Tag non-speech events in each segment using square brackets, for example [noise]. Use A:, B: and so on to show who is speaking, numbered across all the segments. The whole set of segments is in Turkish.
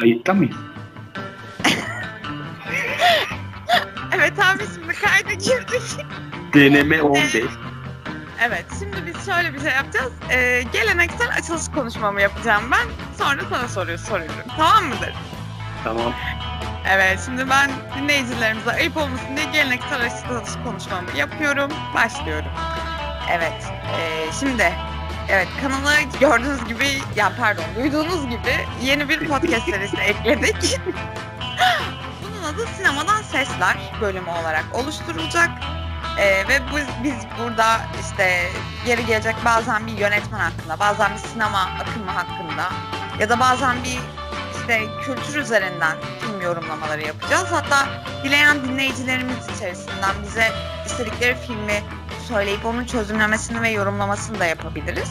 A: Kayıtta mıyız? [laughs]
B: Evet abi şimdi kayda girdik. [laughs]
A: Deneme 15.
B: Evet şimdi biz şöyle bir şey yapacağız. Ee, geleneksel açılış konuşmamı yapacağım ben. Sonra sana soruyu soracağım. Tamam mıdır?
A: Tamam.
B: Evet şimdi ben dinleyicilerimize ayıp olmasın diye geleneksel açılış konuşmamı yapıyorum. Başlıyorum. Evet ee, şimdi evet kanala gördüğünüz gibi ya pardon duyduğunuz gibi yeni bir podcast serisi ekledik. [laughs] Bunun adı Sinemadan Sesler bölümü olarak oluşturulacak. Ee, ve bu, biz burada işte geri gelecek bazen bir yönetmen hakkında, bazen bir sinema akımı hakkında ya da bazen bir işte kültür üzerinden film yorumlamaları yapacağız. Hatta dileyen dinleyicilerimiz içerisinden bize istedikleri filmi söyleyip onun çözümlemesini ve yorumlamasını da yapabiliriz.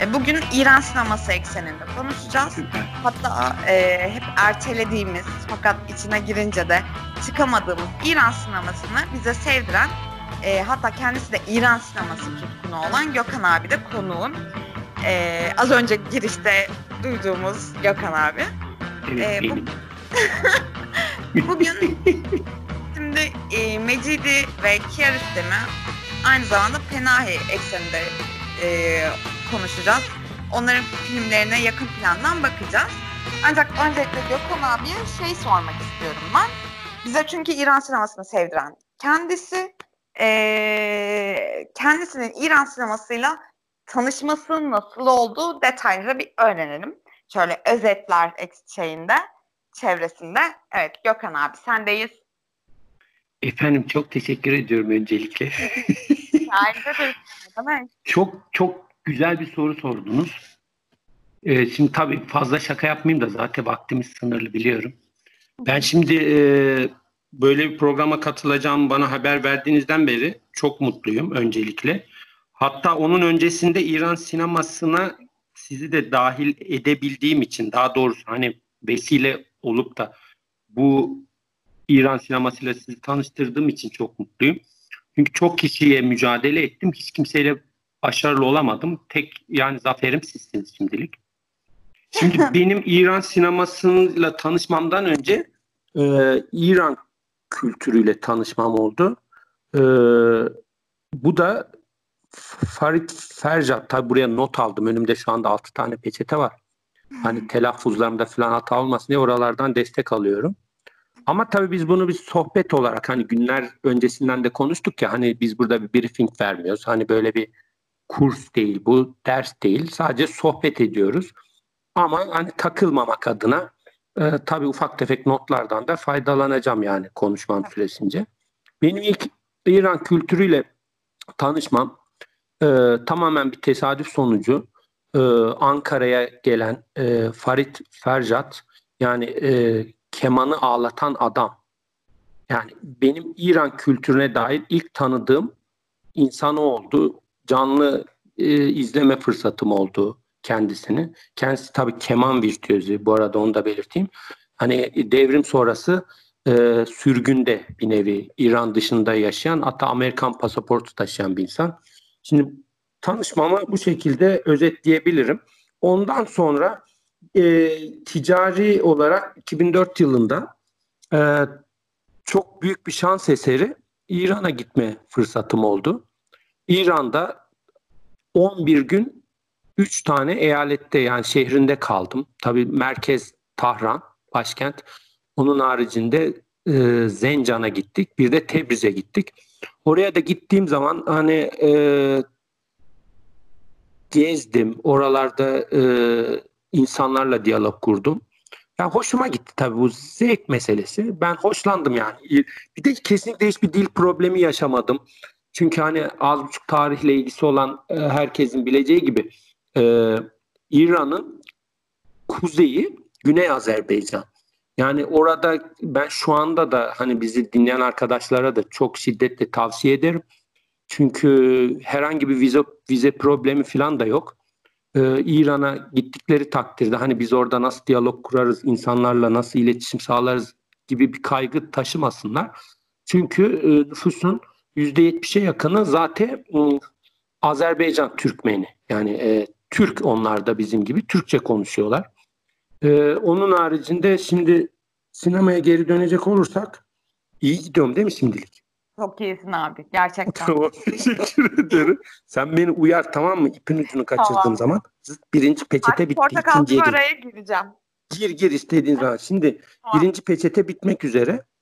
B: E, bugün İran sineması ekseninde konuşacağız. Hatta e, hep ertelediğimiz fakat içine girince de çıkamadığımız İran sinemasını bize sevdiren e, hatta kendisi de İran sineması tutkunu olan Gökhan abi de konuğum. E, az önce girişte duyduğumuz Gökhan abi.
A: Evet
B: Ee, bu-. [laughs] Bugün şimdi e, Mecidi ve Kiarostami aynı zamanda Penahi ekseninde e, konuşacağız. Onların filmlerine yakın plandan bakacağız. Ancak öncelikle Gökhan abiye şey sormak istiyorum ben. Bize çünkü İran sinemasını sevdiren kendisi. E, kendisinin İran sinemasıyla tanışması nasıl oldu detayları bir öğrenelim. Şöyle özetler şeyinde, çevresinde. Evet Gökhan abi sendeyiz.
A: Efendim çok teşekkür ediyorum öncelikle. [laughs] Çok çok güzel bir soru sordunuz. Ee, şimdi tabii fazla şaka yapmayayım da zaten vaktimiz sınırlı biliyorum. Ben şimdi e, böyle bir programa katılacağım bana haber verdiğinizden beri çok mutluyum öncelikle. Hatta onun öncesinde İran sinemasına sizi de dahil edebildiğim için daha doğrusu hani vesile olup da bu İran sinemasıyla sizi tanıştırdığım için çok mutluyum. Çünkü çok kişiye mücadele ettim. Hiç kimseyle başarılı olamadım. Tek yani zaferim sizsiniz şimdilik. Şimdi [laughs] benim İran sinemasıyla tanışmamdan önce e, İran kültürüyle tanışmam oldu. E, bu da Farid Fercat. Tabi buraya not aldım. Önümde şu anda 6 tane peçete var. Hani telaffuzlarımda falan hata olmasın diye oralardan destek alıyorum. Ama tabii biz bunu bir sohbet olarak hani günler öncesinden de konuştuk ya hani biz burada bir briefing vermiyoruz. Hani böyle bir kurs değil bu ders değil sadece sohbet ediyoruz. Ama hani takılmamak adına e, tabii ufak tefek notlardan da faydalanacağım yani konuşmam süresince. Benim ilk İran kültürüyle tanışmam e, tamamen bir tesadüf sonucu e, Ankara'ya gelen e, Farit Fercat yani e, kemanı ağlatan adam. Yani benim İran kültürüne dair ilk tanıdığım insan oldu. Canlı e, izleme fırsatım oldu kendisini. Kendisi tabii keman virtüözü bu arada onu da belirteyim. Hani devrim sonrası e, sürgünde bir nevi İran dışında yaşayan hatta Amerikan pasaportu taşıyan bir insan. Şimdi tanışmamı bu şekilde özetleyebilirim. Ondan sonra e, ticari olarak 2004 yılında e, çok büyük bir şans eseri İran'a gitme fırsatım oldu. İran'da 11 gün 3 tane eyalette yani şehrinde kaldım. Tabii merkez Tahran, başkent. Onun haricinde e, Zencan'a gittik. Bir de Tebriz'e gittik. Oraya da gittiğim zaman hani e, gezdim. Oralarda e, insanlarla diyalog kurdum. Ya hoşuma gitti tabii bu zevk meselesi. Ben hoşlandım yani. Bir de kesinlikle hiçbir dil problemi yaşamadım. Çünkü hani az buçuk tarihle ilgisi olan e, herkesin bileceği gibi e, İran'ın kuzeyi Güney Azerbaycan. Yani orada ben şu anda da hani bizi dinleyen arkadaşlara da çok şiddetle tavsiye ederim. Çünkü herhangi bir vize, vize problemi falan da yok. Ee, İran'a gittikleri takdirde hani biz orada nasıl diyalog kurarız, insanlarla nasıl iletişim sağlarız gibi bir kaygı taşımasınlar. Çünkü e, nüfusun %70'e yakını zaten e, Azerbaycan Türkmeni. Yani e, Türk onlar da bizim gibi Türkçe konuşuyorlar. Ee, onun haricinde şimdi sinemaya geri dönecek olursak iyi gidiyorum değil mi şimdilik?
B: Çok iyisin abi. Gerçekten.
A: Tamam [laughs] teşekkür ederim. Sen beni uyar tamam mı? İpin ucunu kaçırdığım
B: Tamam.
A: zaman. Zıt birinci peçete
B: Artık
A: bitti.
B: portakal araya gireceğim.
A: Gir gir istediğin zaman. Şimdi
B: Tamam.
A: birinci peçete bitmek üzere. [laughs]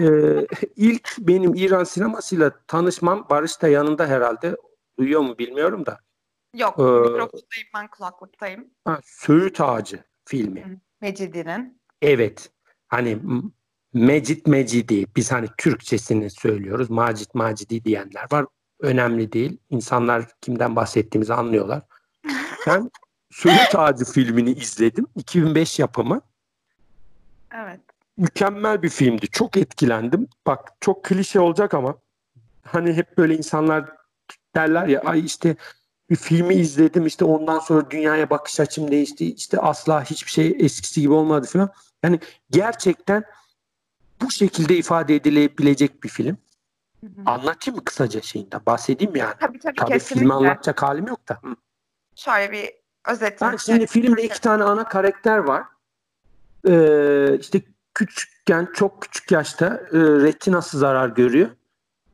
A: Ee, ilk benim İran sinemasıyla tanışmam Barış da yanında herhalde. Duyuyor mu bilmiyorum da.
B: Yok
A: Ee,
B: mikrofondayım ben kulaklıktayım.
A: Ha, Söğüt Ağacı filmi.
B: Mecidi'nin.
A: Evet. Hani Mecit Mecidi. Biz hani Türkçesini söylüyoruz. Macit Macidi diyenler var. Önemli değil. İnsanlar kimden bahsettiğimizi anlıyorlar. [laughs] Ben Söğüt Ağacı filmini izledim. 2005 yapımı.
B: Evet.
A: Mükemmel bir filmdi. Çok etkilendim. Bak çok klişe olacak ama hani hep böyle insanlar derler ya ay işte bir filmi izledim işte ondan sonra dünyaya bakış açım değişti. İşte asla hiçbir şey eskisi gibi olmadı falan. Yani gerçekten bu şekilde ifade edilebilecek bir film.
B: Hı hı.
A: Anlatayım mı kısaca şeyinden? Bahsedeyim yani?
B: Tabii tabii,
A: Tabii
B: kesinlikle.
A: filmi anlatacak halim yok da. Hı.
B: Şöyle bir özetini.
A: Ha, şimdi filmde iki tane ana karakter var. Ee, işte küçükken çok küçük yaşta e, retinası zarar görüyor.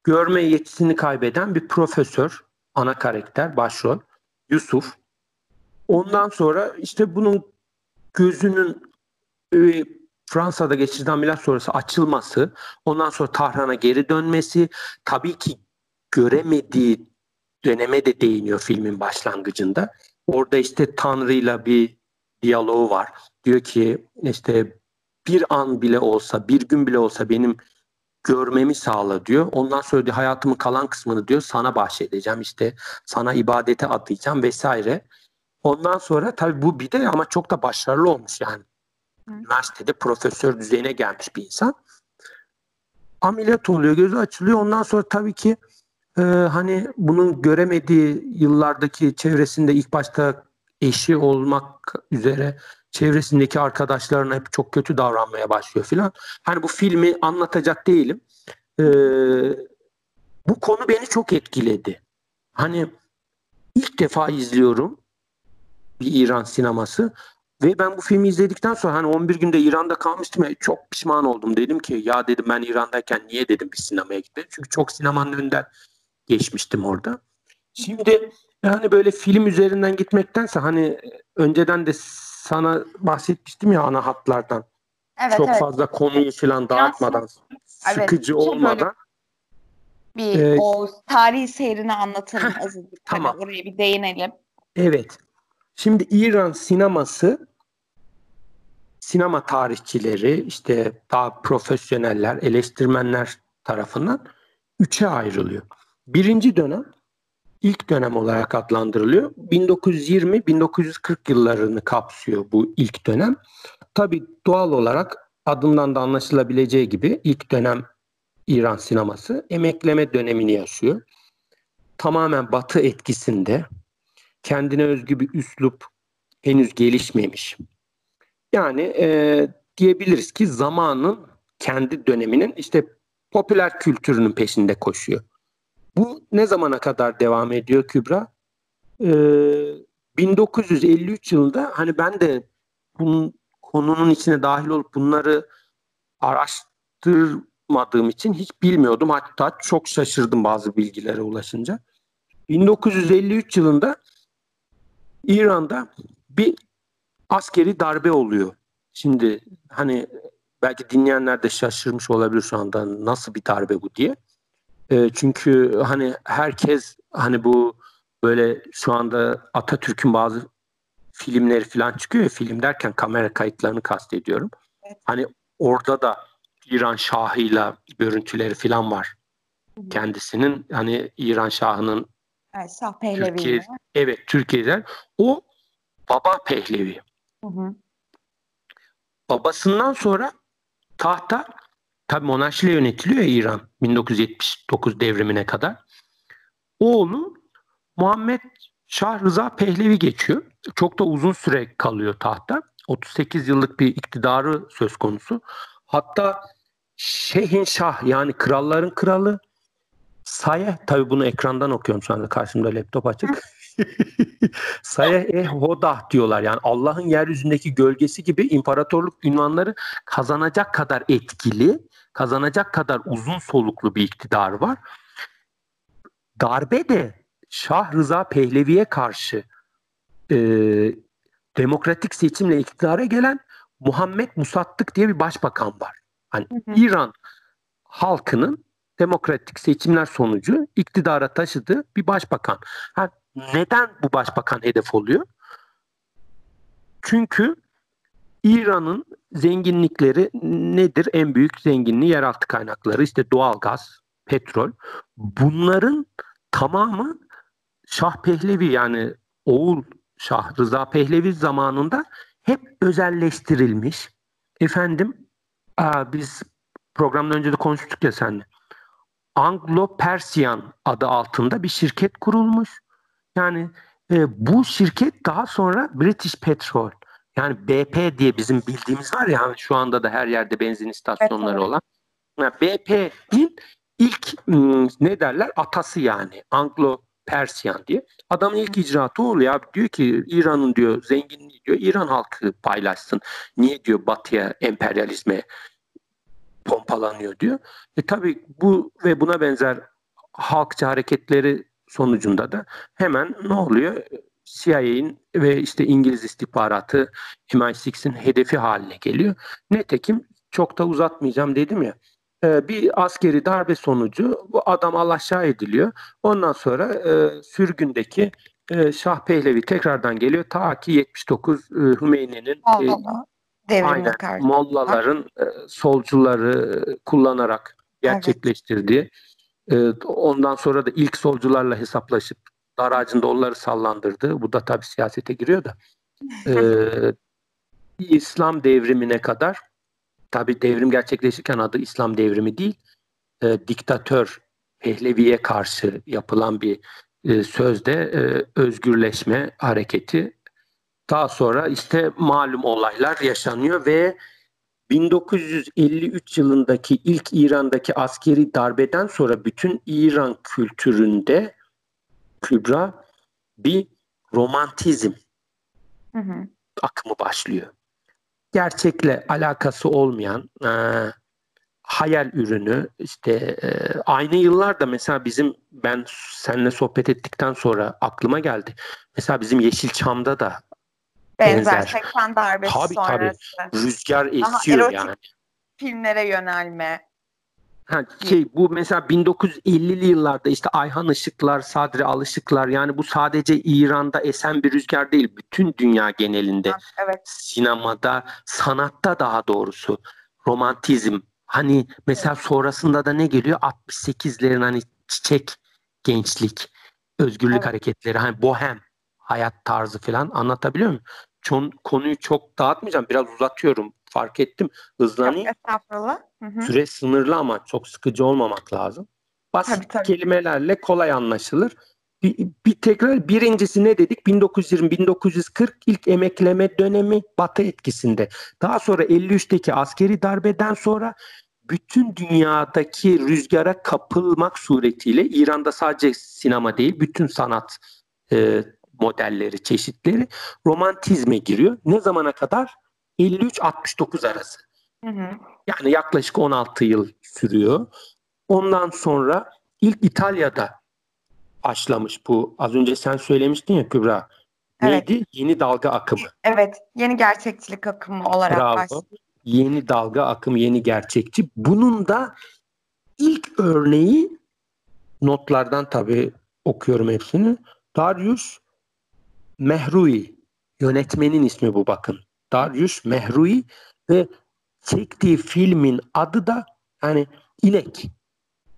A: Görme yetisini kaybeden bir profesör ana karakter başrol Yusuf. Ondan sonra işte bunun gözünün e, Fransa'da geçirdiği ameliyat sonrası açılması, ondan sonra Tahran'a geri dönmesi, tabii ki göremediği döneme de değiniyor filmin başlangıcında. Orada işte Tanrı'yla bir diyaloğu var. Diyor ki işte bir an bile olsa, bir gün bile olsa benim görmemi sağla diyor. Ondan sonra diyor, hayatımın kalan kısmını diyor sana bahşedeceğim. işte sana ibadete adayacağım vesaire. Ondan sonra tabii bu bir de ama çok da başarılı olmuş yani. Üniversitede profesör düzeyine gelmiş bir insan. Ameliyat oluyor, gözü açılıyor. Ondan sonra tabii ki e, hani bunun göremediği yıllardaki çevresinde ilk başta eşi olmak üzere çevresindeki arkadaşlarına hep çok kötü davranmaya başlıyor filan. Hani bu filmi anlatacak değilim. Ee, bu konu beni çok etkiledi. Hani ilk defa izliyorum bir İran sineması ve ben bu filmi izledikten sonra hani 11 günde İran'da kalmıştım ya çok pişman oldum. Dedim ki ya dedim ben İran'dayken niye dedim bir sinemaya gitmedim. Çünkü çok sinemanın önden geçmiştim orada. Şimdi yani böyle film üzerinden gitmektense hani önceden de sana bahsetmiştim ya ana hatlardan.
B: Evet
A: çok
B: evet.
A: fazla konuyu falan dağıtmadan,
B: Evet,
A: sıkıcı
B: çok
A: olmadan.
B: Bir
A: Ee,
B: o tarihi seyrini anlatalım azıcık.
A: tamam.
B: Hani oraya bir değinelim.
A: Evet. Şimdi İran sineması sinema tarihçileri işte daha profesyoneller, eleştirmenler tarafından üçe ayrılıyor. Birinci dönem ilk dönem olarak adlandırılıyor. 1920-1940 yıllarını kapsıyor bu ilk dönem. Tabii doğal olarak adından da anlaşılabileceği gibi ilk dönem İran sineması emekleme dönemini yaşıyor. Tamamen batı etkisinde kendine özgü bir üslup henüz gelişmemiş. Yani e, diyebiliriz ki zamanın kendi döneminin işte popüler kültürünün peşinde koşuyor. Bu ne zamana kadar devam ediyor Kübra? Ee, 1953 yılında hani ben de bunun konunun içine dahil olup bunları araştırmadığım için hiç bilmiyordum. Hatta çok şaşırdım bazı bilgilere ulaşınca. 1953 yılında İran'da bir askeri darbe oluyor. Şimdi hani belki dinleyenler de şaşırmış olabilir şu anda nasıl bir darbe bu diye. E, çünkü hani herkes hani bu böyle şu anda Atatürk'ün bazı filmleri falan çıkıyor ya film derken kamera kayıtlarını kastediyorum.
B: Evet.
A: Hani orada da İran Şahı'yla görüntüleri falan var.
B: Hı.
A: Kendisinin hani İran Şahı'nın
B: Evet, Şah Pehlevi.
A: Türkiye, evet Türkiye'den o baba Pehlevi.
B: Hı hı.
A: Babasından sonra tahta tabi monarşiyle yönetiliyor ya İran 1979 devrimine kadar. Oğlu Muhammed Şah Rıza Pehlevi geçiyor. Çok da uzun süre kalıyor tahta. 38 yıllık bir iktidarı söz konusu. Hatta Şehin Şah yani kralların kralı Sayeh tabi bunu ekrandan okuyorum şu anda karşımda laptop açık. [laughs] Sayeh e Hodah diyorlar. Yani Allah'ın yeryüzündeki gölgesi gibi imparatorluk ünvanları kazanacak kadar etkili, kazanacak kadar uzun soluklu bir iktidar var. Darbe de Şah Rıza Pehlevi'ye karşı e, demokratik seçimle iktidara gelen Muhammed Musattık diye bir başbakan var. Hani hı hı. İran halkının demokratik seçimler sonucu iktidara taşıdığı bir başbakan. Ha, neden bu başbakan hedef oluyor? Çünkü İran'ın zenginlikleri nedir? En büyük zenginliği yeraltı kaynakları. İşte doğal gaz, petrol. Bunların tamamı Şah Pehlevi yani oğul Şah Rıza Pehlevi zamanında hep özelleştirilmiş. Efendim aa, biz programdan önce de konuştuk ya seninle. Anglo-Persian adı altında bir şirket kurulmuş. Yani e, bu şirket daha sonra British Petrol yani BP diye bizim bildiğimiz var ya hani şu anda da her yerde benzin istasyonları evet, olan. Yani BP'nin ilk ne derler atası yani Anglo Persian diye. Adamın ilk icraatı oluyor abi. Diyor ki İran'ın diyor zenginliği diyor İran halkı paylaşsın. Niye diyor batıya emperyalizme pompalanıyor diyor. E tabii bu ve buna benzer halkçı hareketleri sonucunda da hemen ne oluyor? CIA'in ve işte İngiliz istihbaratı MI6'in hedefi haline geliyor. Netekim çok da uzatmayacağım dedim ya. E, bir askeri darbe sonucu bu adam alaşağı ediliyor. Ondan sonra e, sürgündeki e, Şah Pehlevi tekrardan geliyor. Ta ki 79 e, Hümeyni'nin e, aynen, karşı. Mollaların e, solcuları kullanarak gerçekleştirdiği evet. e, ondan sonra da ilk solcularla hesaplaşıp dar ağacında onları sallandırdı. Bu da tabii siyasete giriyor da. E, [laughs] İslam devrimine kadar Tabi devrim gerçekleşirken adı İslam devrimi değil, e, diktatör Pehlevi'ye karşı yapılan bir e, sözde e, özgürleşme hareketi. Daha sonra işte malum olaylar yaşanıyor ve 1953 yılındaki ilk İran'daki askeri darbeden sonra bütün İran kültüründe Kübra bir romantizm hı hı. akımı başlıyor gerçekle alakası olmayan e, hayal ürünü işte e, aynı yıllarda mesela bizim ben seninle sohbet ettikten sonra aklıma geldi. Mesela bizim Yeşilçam'da da
B: benzer, benzer. 80 darbesi
A: tabii,
B: sonrası.
A: Tabii rüzgar esiyor yani.
B: filmlere yönelme.
A: Ha, şey bu mesela 1950'li yıllarda işte Ayhan Işıklar, Sadri Alışıklar yani bu sadece İran'da esen bir rüzgar değil. Bütün dünya genelinde
B: evet.
A: sinemada, sanatta daha doğrusu romantizm. Hani mesela evet. sonrasında da ne geliyor? 68'lerin hani çiçek gençlik, özgürlük evet. hareketleri, hani bohem hayat tarzı falan anlatabiliyor muyum? Çon, konuyu çok dağıtmayacağım. Biraz uzatıyorum fark ettim. Hızlanayım.
B: Estağfurullah. Hı hı.
A: Süre sınırlı ama çok sıkıcı olmamak lazım. Basit tabii, tabii. kelimelerle kolay anlaşılır. Bir, bir tekrar birincisi ne dedik? 1920-1940 ilk emekleme dönemi Batı etkisinde. Daha sonra 53'teki askeri darbeden sonra bütün dünyadaki rüzgara kapılmak suretiyle İran'da sadece sinema değil bütün sanat e, modelleri, çeşitleri romantizme giriyor. Ne zamana kadar? 53-69 arası. Hı hı. Yani yaklaşık 16 yıl sürüyor. Ondan sonra ilk İtalya'da başlamış bu. Az önce sen söylemiştin ya Kübra. Neydi? Evet. Yeni dalga akımı.
B: Evet. Yeni gerçekçilik akımı olarak Bravo. başlıyor.
A: Yeni dalga akımı, yeni gerçekçi. Bunun da ilk örneği notlardan tabii okuyorum hepsini. Darius Mehrui yönetmenin ismi bu bakın. Darius Mehrui ve çektiği filmin adı da hani inek.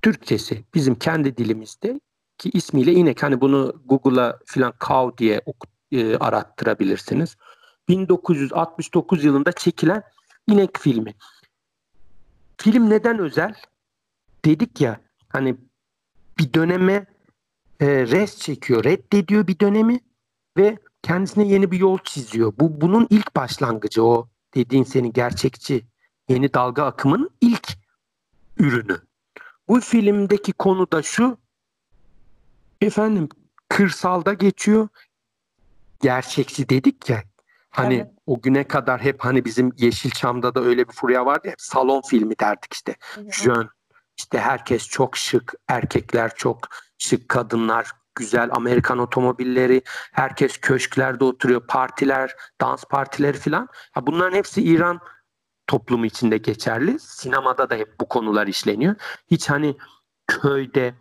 A: Türkçesi bizim kendi dilimizde ki ismiyle inek. Hani bunu Google'a filan cow diye e, arattırabilirsiniz. 1969 yılında çekilen inek filmi. Film neden özel? Dedik ya hani bir döneme e, res çekiyor, reddediyor bir dönemi ve kendisine yeni bir yol çiziyor. Bu bunun ilk başlangıcı o dediğin senin gerçekçi yeni dalga akımının ilk ürünü. Bu filmdeki konu da şu. Efendim kırsalda geçiyor. Gerçekçi dedik ya. Hani evet. o güne kadar hep hani bizim Yeşilçam'da da öyle bir furya vardı ya. Salon filmi derdik işte. Evet. Jön. İşte herkes çok şık. Erkekler çok şık. Kadınlar güzel Amerikan otomobilleri, herkes köşklerde oturuyor, partiler, dans partileri filan. Bunların hepsi İran toplumu içinde geçerli. Sinemada da hep bu konular işleniyor. Hiç hani köyde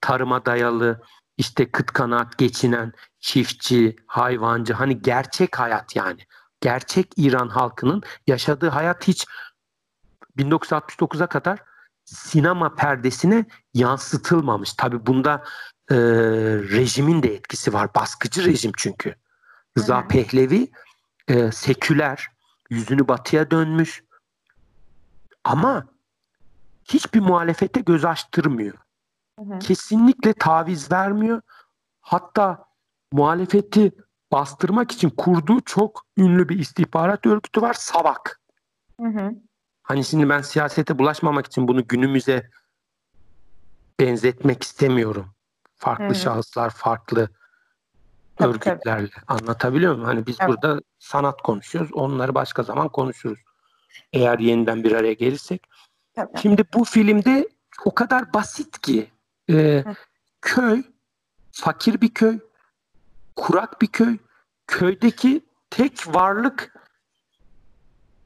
A: tarıma dayalı işte kıt kanaat geçinen çiftçi, hayvancı hani gerçek hayat yani. Gerçek İran halkının yaşadığı hayat hiç 1969'a kadar sinema perdesine yansıtılmamış. Tabi bunda e, rejimin de etkisi var. Baskıcı rejim çünkü. Rıza evet. Pehlevi e, seküler, yüzünü batıya dönmüş. Ama hiçbir muhalefete göz açtırmıyor. Hı Kesinlikle taviz vermiyor. Hatta muhalefeti bastırmak için kurduğu çok ünlü bir istihbarat örgütü var. Savak. Hı hı. Hani şimdi ben siyasete bulaşmamak için bunu günümüze benzetmek istemiyorum. Farklı hı hı. şahıslar, farklı tabii, örgütlerle. Tabii. Anlatabiliyor muyum? Hani biz evet. burada sanat konuşuyoruz. Onları başka zaman konuşuruz. Eğer yeniden bir araya gelirsek. Tabii. Şimdi bu filmde o kadar basit ki e, köy, fakir bir köy, kurak bir köy. Köydeki tek varlık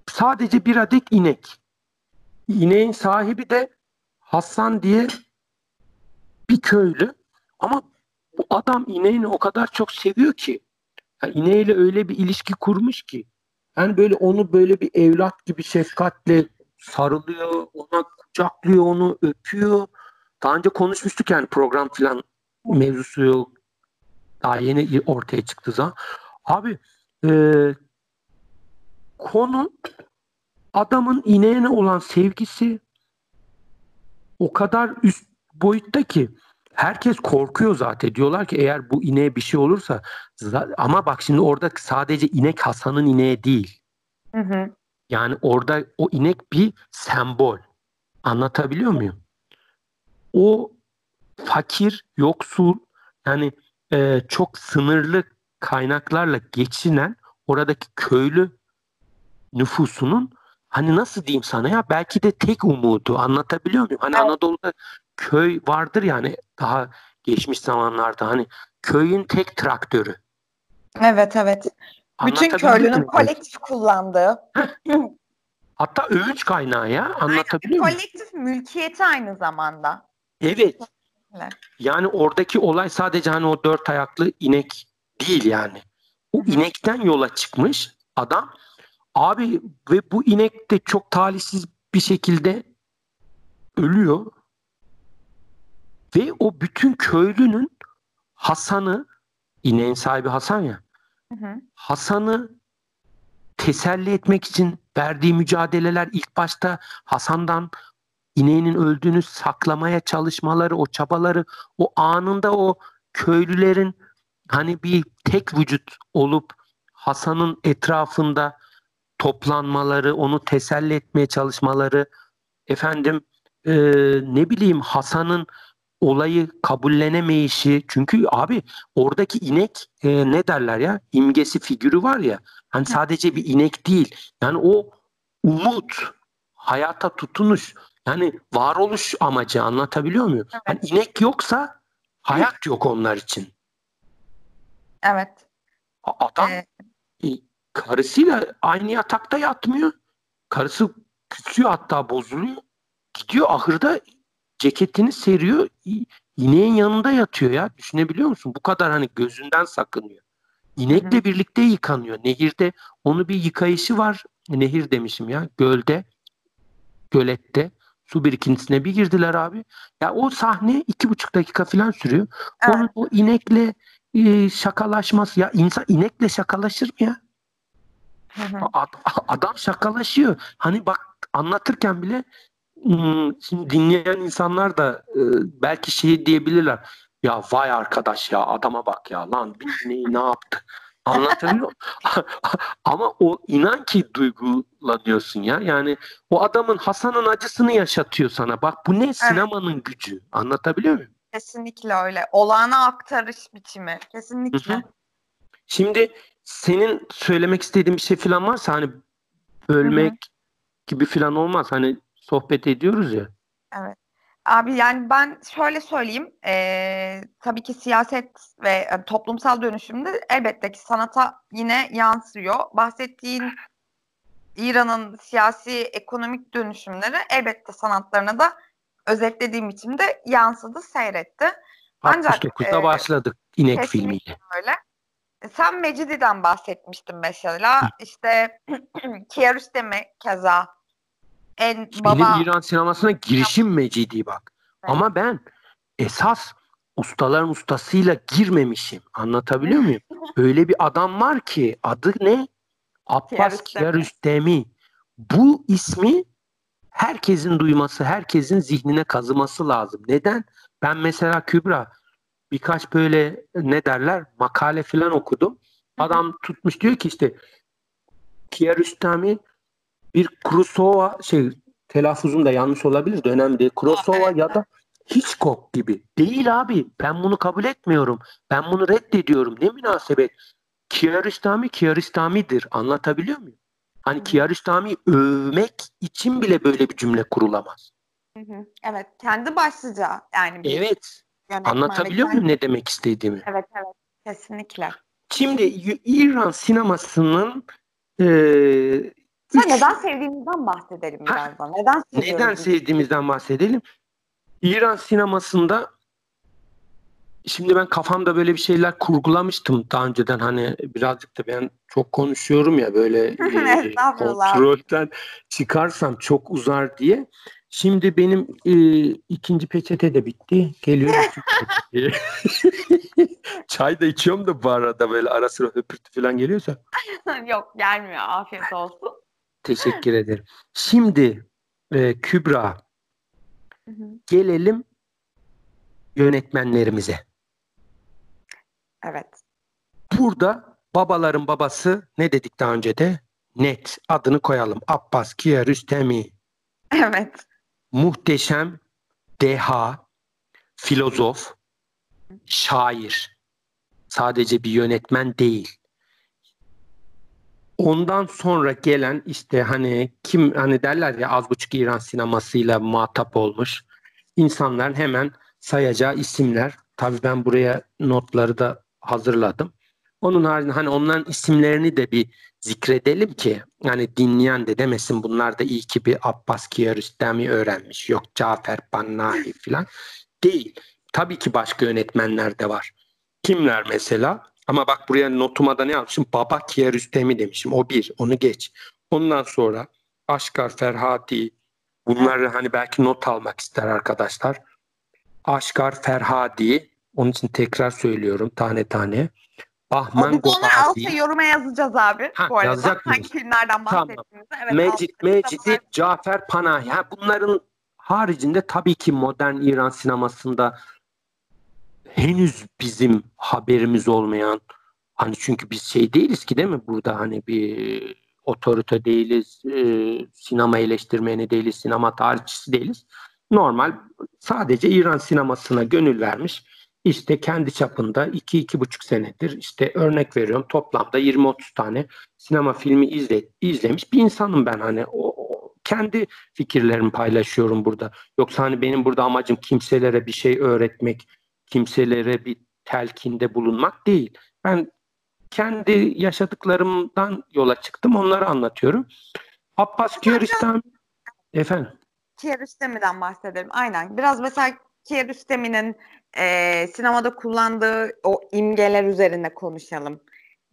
A: sadece bir adet inek. İneğin sahibi de Hasan diye bir köylü. Ama bu adam ineğini o kadar çok seviyor ki. Yani ineğiyle öyle bir ilişki kurmuş ki. Yani böyle onu böyle bir evlat gibi şefkatle sarılıyor, ona kucaklıyor, onu öpüyor. Daha önce konuşmuştuk yani program filan mevzusu. Daha yeni ortaya çıktı zaman. Abi e, konu adamın ineğine olan sevgisi o kadar üst boyutta ki herkes korkuyor zaten. Diyorlar ki eğer bu ineğe bir şey olursa ama bak şimdi orada sadece inek Hasan'ın ineği değil. Hı hı. Yani orada o inek bir sembol. Anlatabiliyor muyum? O fakir, yoksul yani e, çok sınırlı kaynaklarla geçinen oradaki köylü nüfusunun hani nasıl diyeyim sana ya belki de tek umudu anlatabiliyor muyum? Hani evet. Anadolu'da köy vardır yani daha geçmiş zamanlarda hani köyün tek traktörü.
B: Evet evet. Bütün köylünün kolektif kullandığı. [laughs]
A: Hatta övünç kaynağı ya anlatabiliyor
B: muyum? Kolektif mülkiyeti aynı zamanda.
A: Evet. Yani oradaki olay sadece hani o dört ayaklı inek değil yani. O inekten yola çıkmış adam. Abi ve bu inek de çok talihsiz bir şekilde ölüyor. Ve o bütün köylünün Hasan'ı, ineğin sahibi Hasan ya, Hasan'ı teselli etmek için verdiği mücadeleler ilk başta Hasan'dan ineğinin öldüğünü saklamaya çalışmaları, o çabaları, o anında o köylülerin hani bir tek vücut olup Hasan'ın etrafında toplanmaları, onu teselli etmeye çalışmaları, efendim e, ne bileyim Hasan'ın olayı kabullenemeyişi çünkü abi oradaki inek e, ne derler ya imgesi figürü var ya hani sadece bir inek değil yani o umut hayata tutunuş yani varoluş amacı anlatabiliyor muyum? Evet. Yani inek yoksa hayat yok onlar için.
B: Evet.
A: Adam evet. karısıyla aynı yatakta yatmıyor. Karısı küsüyor hatta bozuluyor. Gidiyor ahırda ceketini seriyor. İneğin yanında yatıyor ya. Düşünebiliyor musun? Bu kadar hani gözünden sakınıyor. İnekle Hı-hı. birlikte yıkanıyor. Nehirde onu bir yıkayışı var. Nehir demişim ya. Gölde. Gölette su birikintisine bir girdiler abi. Ya o sahne iki buçuk dakika falan sürüyor. Evet. Onun o inekle e, şakalaşması ya insan inekle şakalaşır mı ya? Ad, adam şakalaşıyor. Hani bak anlatırken bile şimdi dinleyen insanlar da e, belki şey diyebilirler. Ya vay arkadaş ya adama bak ya lan neyi ne yaptı? Anlatabiliyor [laughs] Ama o inan ki duygulanıyorsun ya. Yani o adamın Hasan'ın acısını yaşatıyor sana. Bak bu ne sinemanın gücü. Anlatabiliyor muyum?
B: Kesinlikle öyle. Olağana aktarış biçimi. Kesinlikle.
A: Hı hı. Şimdi senin söylemek istediğin bir şey falan varsa hani bölmek gibi falan olmaz. Hani sohbet ediyoruz ya.
B: Evet. Abi yani ben şöyle söyleyeyim. eee, tabii ki siyaset ve e, toplumsal dönüşümde elbette ki sanata yine yansıyor. Bahsettiğin İran'ın siyasi ekonomik dönüşümleri elbette sanatlarına da özetlediğim biçimde yansıdı, seyretti. Ancak
A: 69'da
B: e,
A: başladık İnek filmiyle.
B: öyle. E, Sen Mecidi'den bahsetmiştin mesela. İşte [clears throat] Kiarostami keza en baba
A: Benim İran sinemasına girişim Mecidi bak.
B: Evet.
A: Ama ben esas ustaların ustasıyla girmemişim. Anlatabiliyor muyum? [laughs] Öyle bir adam var ki adı ne? Abbas
B: Kiarostami.
A: Bu ismi herkesin duyması, herkesin zihnine kazıması lazım. Neden? Ben mesela Kübra birkaç böyle ne derler makale falan okudum. Adam tutmuş diyor ki işte Kiarostami bir Kurosawa şey telaffuzum da yanlış olabilir de önemli değil.
B: Evet.
A: ya da Hitchcock gibi. Değil abi. Ben bunu kabul etmiyorum. Ben bunu reddediyorum. Ne münasebet. Kiarostami Kiarostami'dir. Anlatabiliyor muyum? Hani Kiarostami'yi övmek için bile böyle bir cümle kurulamaz.
B: Hı hı. Evet, kendi başlıca yani bir
A: Evet. Anlatabiliyor muyum ne demek istediğimi?
B: Evet, evet. Kesinlikle.
A: Şimdi İran sinemasının eee
B: Sen
A: üç-
B: neden sevdiğimizden bahsedelim
A: Ha,
B: birazdan. Neden?
A: Neden sevdiğimizden bahsedelim. İran sinemasında şimdi ben kafamda böyle bir şeyler kurgulamıştım daha önceden hani birazcık da ben çok konuşuyorum ya böyle [laughs] e, kontrolden çıkarsam çok uzar diye. Şimdi benim e, ikinci peçete de bitti. Geliyor. [laughs] [laughs] Çay da içiyorum da bu arada böyle ara sıra höpürtü falan geliyorsa.
B: Yok gelmiyor. Afiyet olsun.
A: Teşekkür ederim. Şimdi e, Kübra
B: Hı hı.
A: gelelim yönetmenlerimize.
B: Evet.
A: Burada babaların babası ne dedik daha önce de? Net adını koyalım. Abbas Kiarostami.
B: Evet.
A: Muhteşem, deha, filozof, şair. Sadece bir yönetmen değil. Ondan sonra gelen işte hani kim hani derler ya az buçuk İran sinemasıyla muhatap olmuş insanların hemen sayacağı isimler. Tabii ben buraya notları da hazırladım. Onun haricinde hani onların isimlerini de bir zikredelim ki yani dinleyen de demesin bunlar da iyi ki bir Abbas Kiarostami öğrenmiş. Yok Cafer Bannahi falan. Değil. Tabii ki başka yönetmenler de var. Kimler mesela? Ama bak buraya notuma da ne yapmışım? Baba Kiarostami demişim. O bir. Onu geç. Ondan sonra Aşkar Ferhati. Bunları hani belki not almak ister arkadaşlar. Aşkar Ferhadi. Onun için tekrar söylüyorum tane tane. Bahman
B: onları altta
A: Gobazi.
B: yoruma yazacağız abi.
A: Ha,
B: bu arada.
A: yazacak?
B: Hangi filmlerden
A: Tamam.
B: bahsettiğimizi. Evet,
A: Mecid,
B: altta
A: Mecidi. Cafer Panahi. Ha, bunların haricinde tabii ki modern İran sinemasında henüz bizim haberimiz olmayan hani çünkü biz şey değiliz ki değil mi burada hani bir otorite değiliz, e, sinema eleştirmeni değiliz, sinema tarihçisi değiliz. Normal sadece İran sinemasına gönül vermiş işte kendi çapında 2-2,5 senedir işte örnek veriyorum toplamda 20-30 tane sinema filmi izle, izlemiş bir insanım ben hani o, o- kendi fikirlerimi paylaşıyorum burada. Yoksa hani benim burada amacım kimselere bir şey öğretmek, kimselere bir telkinde bulunmak değil. Ben kendi yaşadıklarımdan yola çıktım onları anlatıyorum. Abbas Kiarostami efendim
B: Kiarostami'den bahsedelim. Aynen. Biraz mesela Kiarostami'nin e, sinemada kullandığı o imgeler üzerine konuşalım.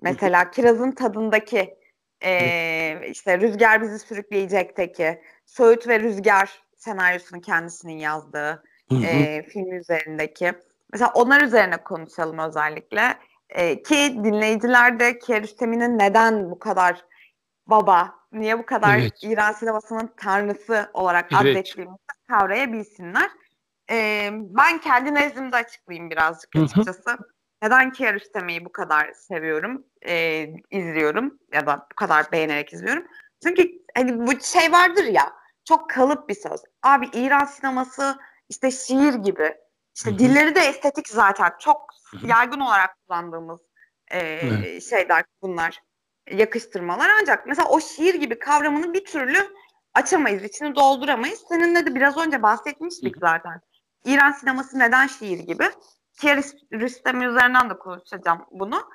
B: Mesela Kiraz'ın tadındaki e, işte Rüzgar bizi sürükleyecekteki Söğüt ve Rüzgar senaryosunu kendisinin yazdığı e, film üzerindeki. Mesela onlar üzerine konuşalım özellikle. E, ki dinleyiciler de Kiarostami'nin neden bu kadar baba, niye bu kadar
A: Evet.
B: İran sinemasının tanrısı olarak
A: Evet.
B: adettiğimizi kavrayabilsinler. E, ben kendi nezdimde açıklayayım birazcık açıkçası. Neden Kiarostami'yi bu kadar seviyorum, e, izliyorum ya da bu kadar beğenerek izliyorum. Çünkü hani bu şey vardır ya, çok kalıp bir söz. Abi İran sineması işte şiir gibi. İşte Hı-hı. dilleri de estetik zaten. Çok Hı-hı. yaygın olarak kullandığımız e, şeyler bunlar. Yakıştırmalar. Ancak mesela o şiir gibi kavramını bir türlü açamayız. içini dolduramayız. Seninle de biraz önce bahsetmiştik Hı-hı. zaten. İran sineması neden şiir gibi? Ki Rüstem üzerinden de konuşacağım bunu.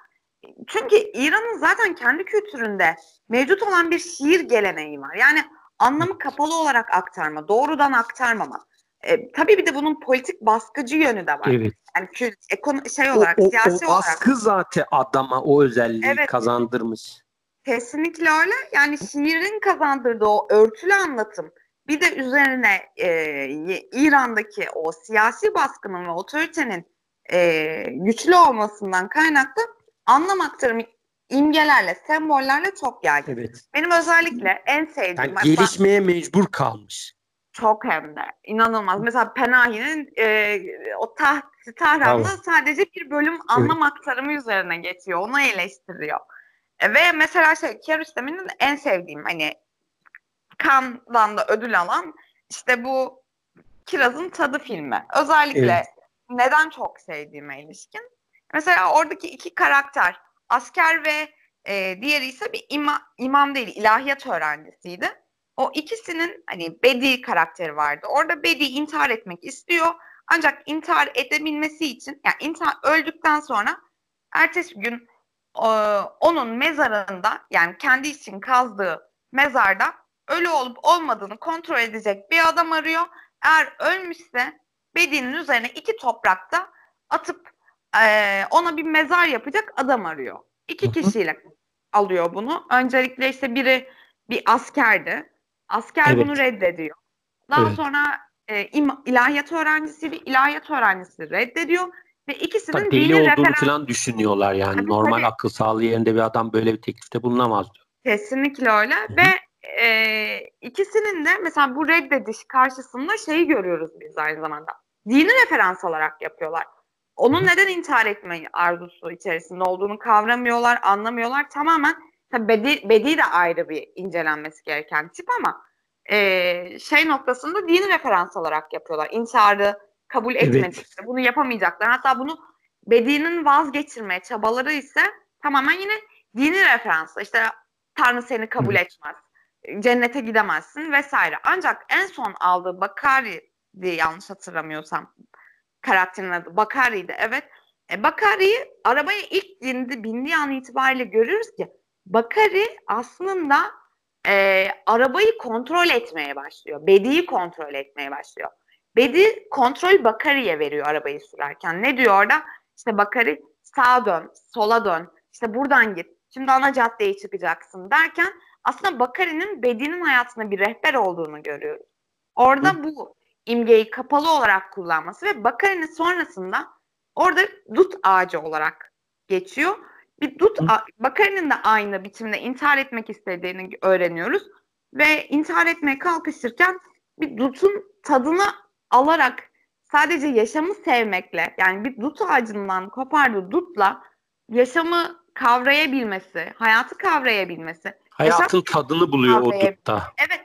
B: Çünkü İran'ın zaten kendi kültüründe mevcut olan bir şiir geleneği var. Yani anlamı kapalı olarak aktarma, doğrudan aktarmama. E, tabii bir de bunun politik baskıcı yönü de var. Evet. Yani kült, ekon şey olarak,
C: o, o,
B: siyasi
C: o baskı olarak. zaten adama o özelliği evet. kazandırmış.
B: Kesinlikle öyle. Yani şiirin kazandırdığı o örtülü anlatım bir de üzerine e, İran'daki o siyasi baskının ve otoritenin e, güçlü olmasından kaynaklı anlam aktarımı imgelerle, sembollerle çok yaygın. Evet. Benim özellikle en sevdiğim... Yani
C: gelişmeye mecbur kalmış.
B: Çok hem de. inanılmaz. Mesela Penahi'nin e, o taht Tahran'da tamam. sadece bir bölüm anlam aktarımı üzerine geçiyor. Onu eleştiriyor. E, ve mesela şey Kiarostami'nin en sevdiğim hani Cannes'dan da ödül alan işte bu Kiraz'ın Tadı filmi. Özellikle evet. neden çok sevdiğime ilişkin. Mesela oradaki iki karakter asker ve e, diğeri ise bir ima, imam değil ilahiyat öğrencisiydi. O ikisinin hani Bedi karakteri vardı. Orada Bedi intihar etmek istiyor. Ancak intihar edebilmesi için yani intihar öldükten sonra ertesi gün e, onun mezarında yani kendi için kazdığı mezarda ölü olup olmadığını kontrol edecek bir adam arıyor. Eğer ölmüşse Bedi'nin üzerine iki toprakta atıp e, ona bir mezar yapacak adam arıyor. İki kişiyle alıyor bunu. Öncelikle işte biri bir askerdi. Asker evet. bunu reddediyor. Daha evet. sonra e, im, ilahiyat öğrencisi bir ilahiyat öğrencisi reddediyor ve ikisinin
C: tabii deli olduğunu referans... falan düşünüyorlar yani. Tabii, Normal tabii. akıl sağlığı yerinde bir adam böyle bir teklifte bulunamaz diyor.
B: Kesinlikle öyle Hı-hı. ve e, ikisinin de mesela bu reddediş karşısında şeyi görüyoruz biz aynı zamanda. Dini referans olarak yapıyorlar. Onun neden intihar etmeyi arzusu içerisinde olduğunu kavramıyorlar, anlamıyorlar. Tamamen tabii Bedi, Bedi de ayrı bir incelenmesi gereken tip ama e, şey noktasında dini referans olarak yapıyorlar. İntiharı kabul etmedikleri, evet. bunu yapamayacaklar. Hatta bunu Bedi'nin vazgeçirmeye çabaları ise tamamen yine dini referansla. İşte Tanrı seni kabul etmez, cennete gidemezsin vesaire. Ancak en son aldığı Bakari diye yanlış hatırlamıyorsam karakterin adı Bakari'ydi evet. E, Bakari'yi arabaya ilk bindi, bindiği an itibariyle görüyoruz ki Bakari aslında e, arabayı kontrol etmeye başlıyor. Bedi'yi kontrol etmeye başlıyor. Bedi kontrol Bakari'ye veriyor arabayı sürerken. Ne diyor orada? İşte Bakari sağa dön, sola dön, işte buradan git, şimdi ana caddeye çıkacaksın derken aslında Bakari'nin Bedi'nin hayatında bir rehber olduğunu görüyoruz. Orada Hı. bu imgeyi kapalı olarak kullanması ve Bakari'nin sonrasında orada dut ağacı olarak geçiyor. Bir dut Bakari'nin de aynı biçimde intihar etmek istediğini öğreniyoruz ve intihar etmeye kalkışırken bir dutun tadını alarak sadece yaşamı sevmekle yani bir dut ağacından kopardığı dutla yaşamı kavrayabilmesi, hayatı kavrayabilmesi.
C: Hayatın tadını buluyor o dutta.
B: Evet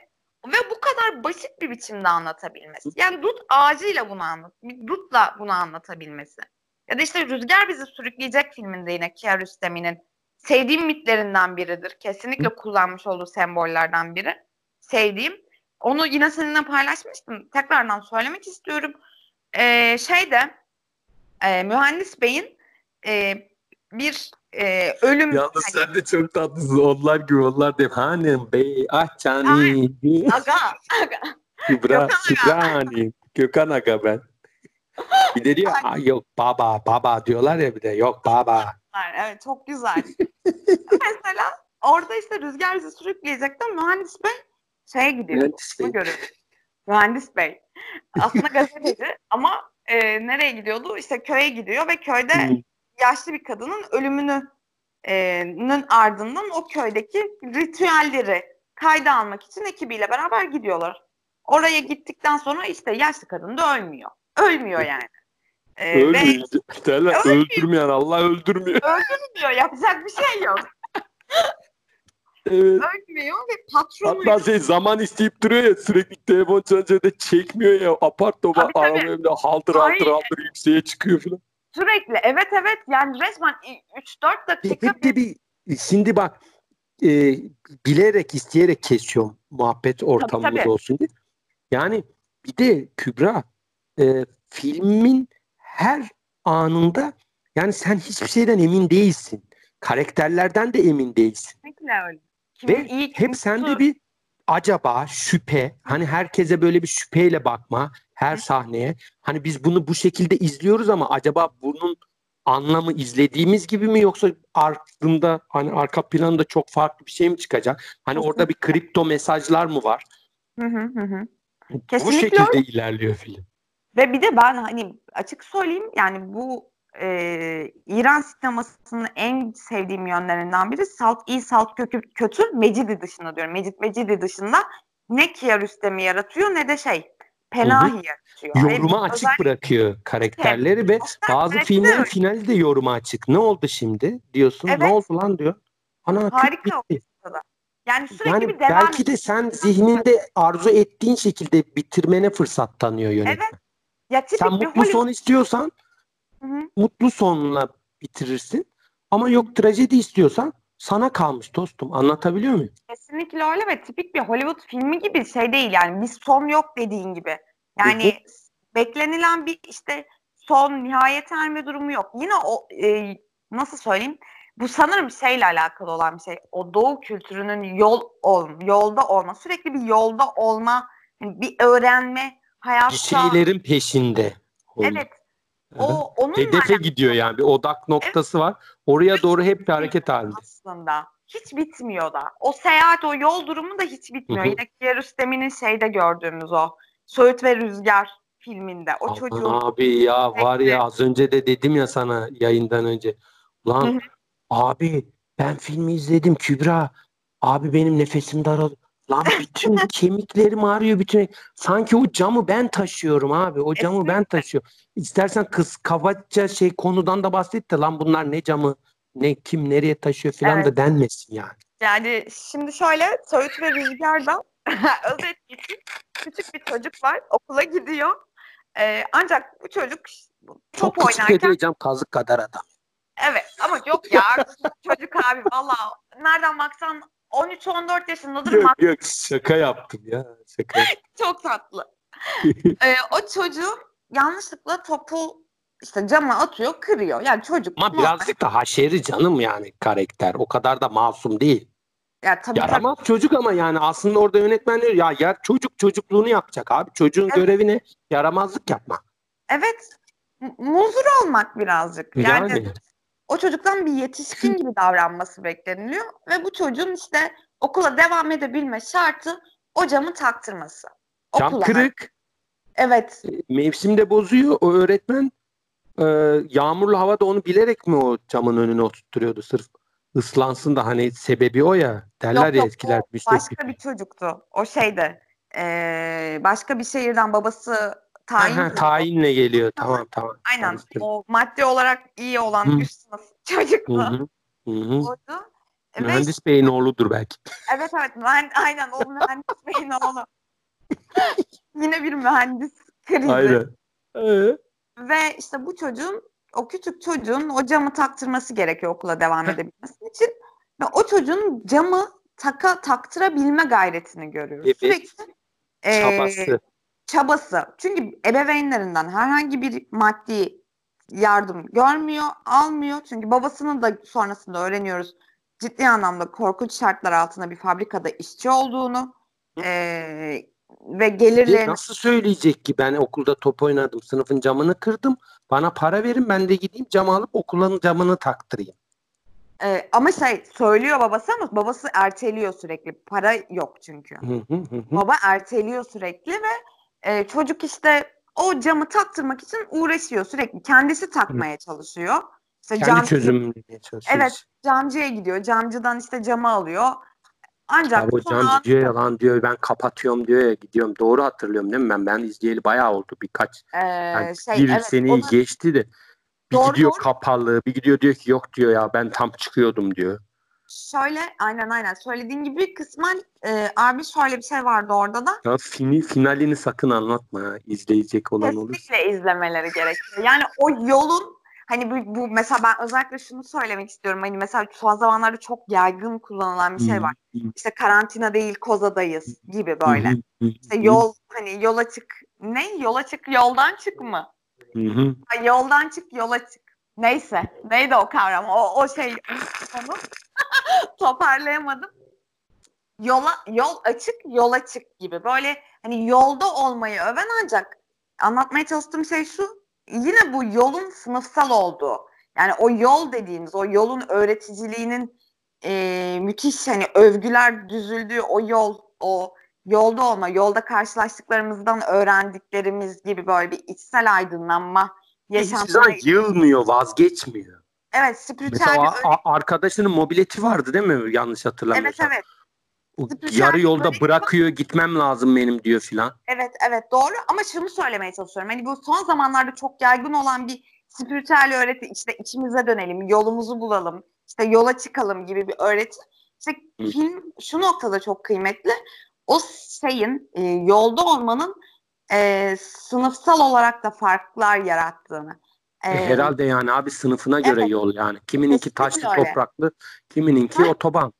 B: ve bu kadar basit bir biçimde anlatabilmesi. Yani dut ağacıyla bunu anlat, dutla bunu anlatabilmesi. Ya da işte Rüzgar Bizi Sürükleyecek filminde yine Kiarostami'nin sevdiğim mitlerinden biridir. Kesinlikle kullanmış olduğu sembollerden biri. Sevdiğim. Onu yine seninle paylaşmıştım. Tekrardan söylemek istiyorum. Ee, şeyde e, Mühendis Bey'in e, bir e, ölüm...
C: Yalnız hani... sen de çok tatlısın. Onlar gibi onlar de hanım bey ahçani.
B: Aga. Aga.
C: Kübra, Kübra hani. Gökhan Aga ben. Bir de diyor yok baba baba diyorlar ya bir de yok baba.
B: Evet çok güzel. [laughs] Mesela orada işte rüzgar bizi sürükleyecekti mühendis bey şeye gidiyor. Mühendis bey. Mühendis bey. Aslında gazeteci [laughs] ama e, nereye gidiyordu? İşte köye gidiyor ve köyde yaşlı bir kadının ölümünün e, ardından o köydeki ritüelleri kayda almak için ekibiyle beraber gidiyorlar. Oraya gittikten sonra işte yaşlı kadın da ölmüyor. Ölmüyor yani.
C: Ee, ölmüyor. Ve, Derler, öldürmüyor. Allah öldürmüyor.
B: Öldürmüyor. Yapacak bir şey yok.
A: Evet.
B: ölmüyor ve patronu
A: Hatta şey zaman isteyip duruyor ya sürekli telefon çalınca da çekmiyor ya apart topa
B: Tabii, tabii.
A: araba evde haldır haldır haldır yükseğe çıkıyor falan.
B: sürekli evet evet yani resmen 3-4 dakika
A: Hep de bir şimdi bak e, bilerek isteyerek kesiyorum muhabbet ortamımız
B: tabii.
A: olsun diye. Yani bir de Kübra e, filmin her anında yani sen hiçbir şeyden emin değilsin. Karakterlerden de emin değilsin.
B: kesinlikle öyle. Kimin
A: Ve
B: iyi,
A: hep sende bir acaba şüphe hani herkese böyle bir şüpheyle bakma her sahneye. Hani biz bunu bu şekilde izliyoruz ama acaba bunun anlamı izlediğimiz gibi mi yoksa ardında hani arka planda çok farklı bir şey mi çıkacak? Hani orada bir kripto mesajlar mı var?
B: Hı hı hı hı.
A: Bu
B: Kesinlikle
A: şekilde ilerliyor film.
B: Ve bir de ben hani açık söyleyeyim yani bu e, İran sinemasının en sevdiğim yönlerinden biri salt iyi salt kötü, kötü Mecidi dışında diyorum. Mecid Mecidi dışında ne Kiarostami yaratıyor ne de şey Penahi yaratıyor.
A: Yoruma
B: Ve
A: açık
B: özellikle-
A: bırakıyor karakterleri ve
B: Özellikle
A: bazı filmlerin finali de yoruma açık. Ne oldu şimdi diyorsun? Ne
B: Evet.
A: oldu lan diyor. Ana
B: Harika
A: bitti.
B: Yani sürekli
A: Yani
B: bir devam
A: belki de sen zihninde arzu ettiğin şekilde bitirmene fırsat tanıyor yönetmen.
B: Evet. Ya tipik
A: Sen
B: bir
A: mutlu
B: Hollywood-
A: son istiyorsan
B: Hı hı.
A: mutlu sonla bitirirsin. Ama yok trajedi istiyorsan sana kalmış dostum. Anlatabiliyor muyum?
B: Kesinlikle öyle ve tipik bir Hollywood filmi gibi şey değil yani bir son yok dediğin gibi. Yani beklenilen bir işte son nihayet erme durumu yok. Yine o e, nasıl söyleyeyim? Bu sanırım şeyle alakalı olan bir şey. O doğu kültürünün yol ol, yolda olma, sürekli bir yolda olma, yani bir öğrenme, hayatta.
A: Bir şeylerin peşinde.
B: Evet.
A: Evet.
B: O onun
A: Hedefe gidiyor yani. Bir odak noktası var. Oraya doğru hep bir hareket halinde.
B: aslında. Hiç bitmiyor da. O seyahat, o yol durumu da hiç bitmiyor.
A: Hı hı.
B: Yine Kiarostami'nin şeyde gördüğümüz o Söğüt ve Rüzgar filminde. O
A: Aman
B: çocuğun
A: abi ya var ya az önce de dedim ya sana yayından önce. Lan abi ben filmi izledim Kübra. Abi benim nefesim daraldı. Lan [laughs] bütün kemiklerim ağrıyor bütün. Sanki o camı ben taşıyorum abi. O camı ben taşıyorum. İstersen kız kabaca şey konudan da bahset de lan bunlar ne camı ne kim nereye taşıyor falan da
B: Evet.
A: denmesin yani.
B: Yani şimdi şöyle Söğüt ve Rüzgar'da [laughs] özet geçeyim. Küçük bir çocuk var. Okula gidiyor. Ee, ancak bu çocuk
A: Çok
B: top
A: küçük
B: oynarken
A: diyeceğim kazık kadar adam.
B: evet ama yok ya [laughs] çocuk abi valla nereden baksan 13-14 yaşındadır
A: Yok yok şaka yaptım ya. Şaka. [laughs]
B: çok tatlı. [laughs] Ee, o çocuğu yanlışlıkla topu işte cama atıyor, kırıyor. Yani çocuk.
A: Ama birazcık da haşeri canım yani karakter. O kadar da masum değil.
B: Ya tabii, tabii.
A: Yaramaz çocuk ama yani aslında orada yönetmen diyor ya ya çocuk çocukluğunu yapacak abi. Çocuğun
B: Evet.
A: görevi ne? Yaramazlık yapma.
B: Evet. m- Muzur olmak birazcık. Yani,
A: Yani,
B: o çocuktan bir yetişkin [laughs] gibi davranması bekleniliyor ve bu çocuğun işte okula devam edebilme şartı o camı taktırması.
A: cam
B: Okula.
A: kırık.
B: Evet.
A: Mevsimde bozuyor. O öğretmen e, yağmurlu havada onu bilerek mi o camın önüne oturtturuyordu sırf ıslansın da hani sebebi o ya. Derler
B: Yok
A: ya
B: yok o
A: müstakil.
B: başka bir çocuktu. O şeyde eee, başka bir şehirden babası tayin
A: ha,
B: ediyordu.
A: tayinle geliyor. Tamam tamam.
B: Aynen.
A: Karıştırdım.
B: O maddi olarak iyi olan
A: Hı.
B: üst sınıf çocuktu.
A: Hı hı. Hı hı.
B: Oydu. Ve
A: Mühendis beyin oğludur belki.
B: Evet evet mühend- aynen o mühendis [laughs] beyin oğlu. Yine bir mühendis krizi.
A: Aynen. Ee?
B: Ve işte bu çocuğun o küçük çocuğun o camı taktırması gerekiyor okula devam edebilmesi için. Ve o çocuğun camı taka taktırabilme gayretini görüyoruz.
A: Evet.
B: Sürekli e,
A: Çabası.
B: Çabası. Çünkü ebeveynlerinden herhangi bir maddi yardım görmüyor, almyor. Çünkü babasının da sonrasında öğreniyoruz ciddi anlamda korkunç şartlar altında bir fabrikada işçi olduğunu eee, ve gelirlerini
A: nasıl söyleyecek ki ben okulda top oynadım sınıfın camını kırdım bana para verin ben de gideyim cam alıp okulun camını taktırayım.
B: Eee, ama şey söylüyor babası ama babası erteliyor sürekli. Para yok çünkü. Baba erteliyor sürekli ve eee, çocuk işte o camı taktırmak için uğraşıyor sürekli. Kendisi takmaya çalışıyor. İşte
A: Kendi
B: cam-
A: bulmaya çalışıyor.
B: Evet, camcıya gidiyor. Camcıdan işte camı alıyor. Ancak
A: Abi o
B: son an-
A: camcı diyor ya lan diyor ben kapatıyorum diyor ya gidiyorum. Doğru hatırlıyorum değil mi ben? Ben izleyeli bayağı oldu birkaç.
B: eee,
A: Yani
B: şey,
A: bir
B: evet,
A: seneyi
B: onu-
A: geçti de bir
B: Doğru,
A: gidiyor
B: doğru.
A: kapalı bir gidiyor diyor ki yok diyor ya ben tam çıkıyordum diyor.
B: Şöyle aynen aynen söylediğin gibi kısmen e, abi şöyle bir şey vardı orada da
A: Ya fini, finalini sakın anlatma ha, izleyecek olan olursa.
B: kesinlikle izlemeleri gerekiyor. Yani o yolun hani bu, bu mesela ben özellikle şunu söylemek istiyorum. Hani mesela son zamanlarda çok yaygın kullanılan bir şey var. İşte karantina değil kozadayız gibi böyle. İşte yol hani yola çık ne yola çık yoldan çık mı? Yoldan çık yola çık. Neyse. Neydi o kavram? O, o şey onu [laughs] toparlayamadım. Yola yol açık yola çık gibi. Böyle hani yolda olmayı öven ancak anlatmaya çalıştığım şey şu. Yine bu yolun sınıfsal olduğu. Yani o yol dediğimiz o yolun öğreticiliğinin e, müthiş hani övgüler düzüldüğü o yol o yolda olma, yolda karşılaştıklarımızdan öğrendiklerimiz gibi böyle bir içsel aydınlanma
A: Hiçbir zaman
B: yaşantına.
A: yılmıyor, vazgeçmiyor.
B: Evet, spiritüel
A: Mesela
B: bir
A: a- arkadaşının mobileti vardı değil mi? Yanlış
B: Evet
A: hatırlamıyorsam.
B: evet.
A: O
B: Spiritüel
A: yarı yolda bırakıyor, gitmem lazım benim diyor filan.
B: Evet evet doğru ama şunu söylemeye çalışıyorum. Hani bu son zamanlarda çok yaygın olan bir spiritüel öğreti işte içimize dönelim, yolumuzu bulalım, işte yola çıkalım gibi bir öğreti. İşte
A: Hı.
B: film şu noktada çok kıymetli. O şeyin e, yolda olmanın e, sınıfsal olarak da farklar yarattığını.
A: E,
B: E,
A: herhalde yani abi sınıfına göre
B: evet.
A: yol yani. Kimininki taşlı
B: öyle.
A: topraklı, kimininki
B: Ha.
A: otoban.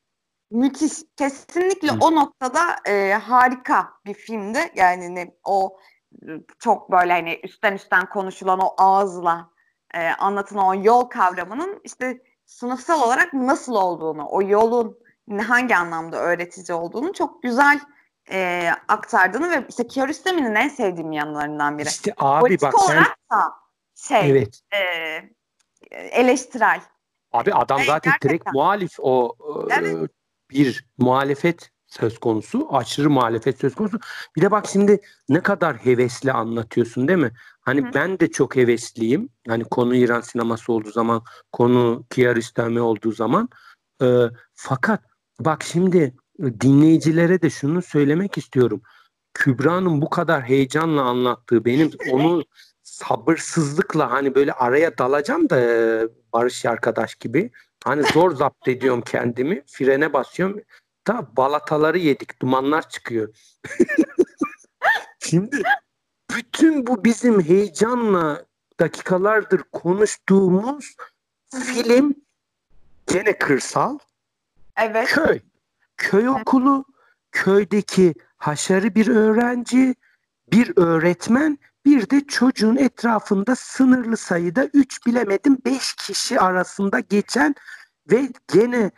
B: Müthiş. Kesinlikle
A: Hı.
B: o noktada e, harika bir filmdi. Yani ne, o e, çok böyle hani üstten üstten konuşulan o ağızla e, anlatılan o yol kavramının işte sınıfsal olarak nasıl olduğunu, o yolun hangi anlamda öğretici olduğunu çok güzel e, aktardığını ve işte Kiarostami'nin en sevdiğim yanlarından biri.
A: İşte abi
B: Politik
A: bak sen
B: olarak da şey
A: evet.
B: e, eleştirel.
A: Abi adam zaten direkt
B: gerçekten.
A: muhalif o e,
B: Evet.
A: bir muhalefet söz konusu, aşırı muhalefet söz konusu. Bir de bak şimdi ne kadar hevesli anlatıyorsun değil mi? Hani
B: Hı.
A: ben de çok hevesliyim. Hani konu İran sineması olduğu zaman, konu Kiarostami olduğu zaman. E, fakat bak şimdi e, dinleyicilere de şunu söylemek istiyorum. Kübra'nın bu kadar heyecanla anlattığı benim [laughs] onu sabırsızlıkla hani böyle araya dalacağım da Barış arkadaş gibi. Hani zor zapt [laughs] ediyorum kendimi. Frene basıyorum. Da balataları yedik. Dumanlar çıkıyor. [laughs] Şimdi bütün bu bizim heyecanla dakikalardır konuştuğumuz film gene kırsal
B: Evet.
A: köy. Köy okulu, köydeki haşarı bir öğrenci, bir öğretmen, bir de çocuğun etrafında sınırlı sayıda 3 bilemedim 5 kişi arasında geçen ve gene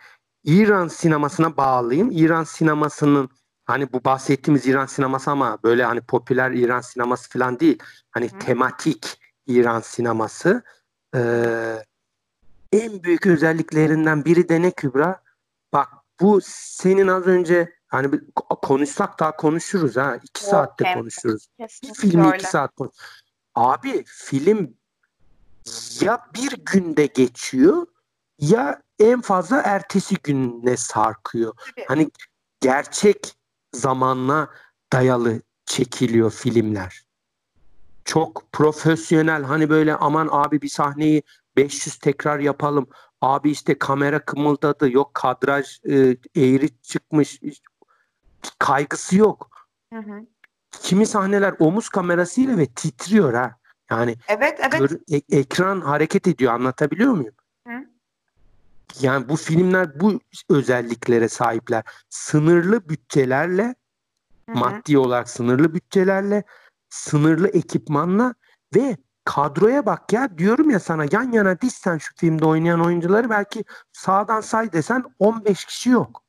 A: İran sinemasına bağlıyım. İran sinemasının hani bu bahsettiğimiz İran sineması ama böyle hani popüler İran sineması falan değil. Hani
B: Hı.
A: tematik İran sineması. Ee, en büyük özelliklerinden biri de ne Kübra? Bak bu senin az önce hani bir konuşsak daha konuşuruz ha. iki
B: Yok,
A: saatte konuşuruz. Bir filmi
B: öyle.
A: iki saat konuş. Abi film ya bir günde geçiyor ya en fazla ertesi güne sarkıyor.
B: Tabii.
A: Hani gerçek zamanla dayalı çekiliyor filmler. Çok profesyonel hani böyle aman abi bir sahneyi 500 tekrar yapalım. Abi işte kamera kımıldadı. Yok kadraj e, eğri çıkmış. Kaygısı yok.
B: Hı hı.
A: Kimi sahneler omuz kamerasıyla ve titriyor ha. Yani
B: Evet evet.
A: gör- e- ekran hareket ediyor anlatabiliyor muyum?
B: Hı.
A: Yani bu filmler bu özelliklere sahipler. Sınırlı bütçelerle,
B: Hı hı.
A: maddi olarak sınırlı bütçelerle, sınırlı ekipmanla ve kadroya bak ya diyorum ya sana yan yana dizsen şu filmde oynayan oyuncuları belki sağdan say desen 15 kişi yok.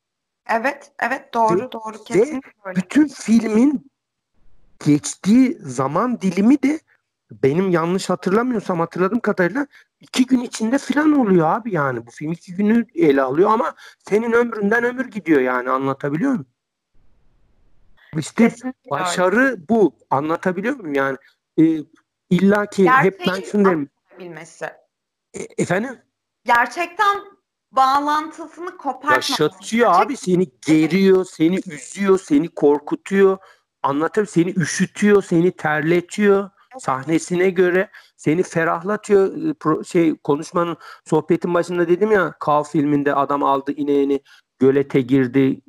B: Evet, evet doğru doğru kesinlikle öyle.
A: Bütün filmin geçtiği zaman dilimi de benim yanlış hatırlamıyorsam hatırladığım kadarıyla iki gün içinde falan oluyor abi yani. Bu film iki günü ele alıyor ama senin ömründen ömür gidiyor yani anlatabiliyor muyum? İşte
B: Kesinlikle öyle.
A: başarı bu. Anlatabiliyor muyum yani? E, illa ki hep ben
B: Gerçeği
A: şunu derim.
B: bilmesi.
A: E, efendim?
B: Gerçekten bağlantısını kopartmaması.
A: Yaşatıyor
B: Gerçek-
A: abi seni geriyor, seni üzüyor, seni korkutuyor. Anlatabiliyor seni üşütüyor, seni terletiyor. sahnesine göre seni ferahlatıyor. Pro- Şey konuşmanın sohbetin başında dedim ya Kav filminde adam aldı ineğini gölete girdi. iki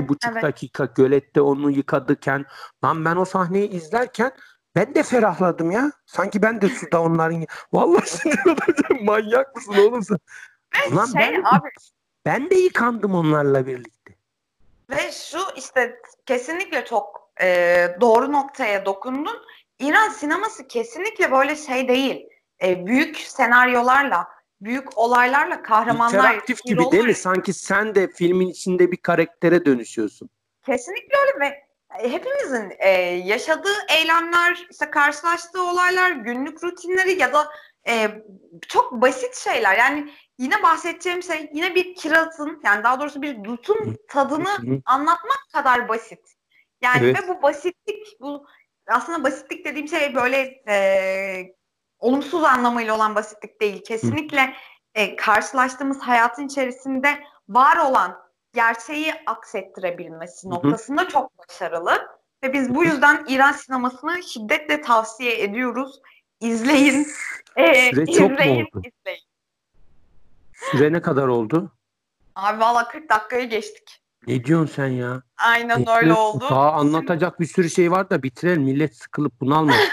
B: Evet,
A: buçuk
B: evet.
A: dakika gölette onu yıkadıken lan ben o sahneyi izlerken ben de ferahladım ya. Sanki ben de suda onların vallahi [laughs] olacağım. Manyak mısın oğlum sen?
B: Ve
A: Ulan
B: şey
A: ben-
B: abi
A: Ben de yıkandım onlarla birlikte.
B: Ve şu işte kesinlikle çok e, doğru noktaya dokundun. İran sineması kesinlikle böyle şey değil. E, büyük senaryolarla, büyük olaylarla kahramanlar,
A: İnteraktif gibi değil mi? Sanki sen de filmin içinde bir karaktere dönüşüyorsun.
B: Kesinlikle öyle ve e, hepimizin e, yaşadığı eylemler, işte karşılaştığı olaylar, günlük rutinleri ya da e, çok basit şeyler. Yani yine bahsedeceğim şey yine bir kirazın yani daha doğrusu bir dutun tadını anlatmak kadar basit. Yani
A: Evet.
B: ve bu basitlik bu aslında basitlik dediğim şey böyle e, olumsuz anlamıyla olan basitlik değil. Kesinlikle e, karşılaştığımız hayatın içerisinde var olan gerçeği aksettirebilmesi noktasında çok başarılı. Ve biz bu yüzden İran sinemasını şiddetle tavsiye ediyoruz. İzleyin. E,
A: Süre çok mu
B: izleyin,
A: oldu?
B: izleyin.
A: Süre ne kadar oldu?
B: Abi valla 40 dakikayı geçtik.
A: Ne diyorsun sen ya?
B: Aynen
A: Peki,
B: öyle oldu.
A: Daha anlatacak bir sürü şey var da bitirelim. Millet sıkılıp bunalmasın.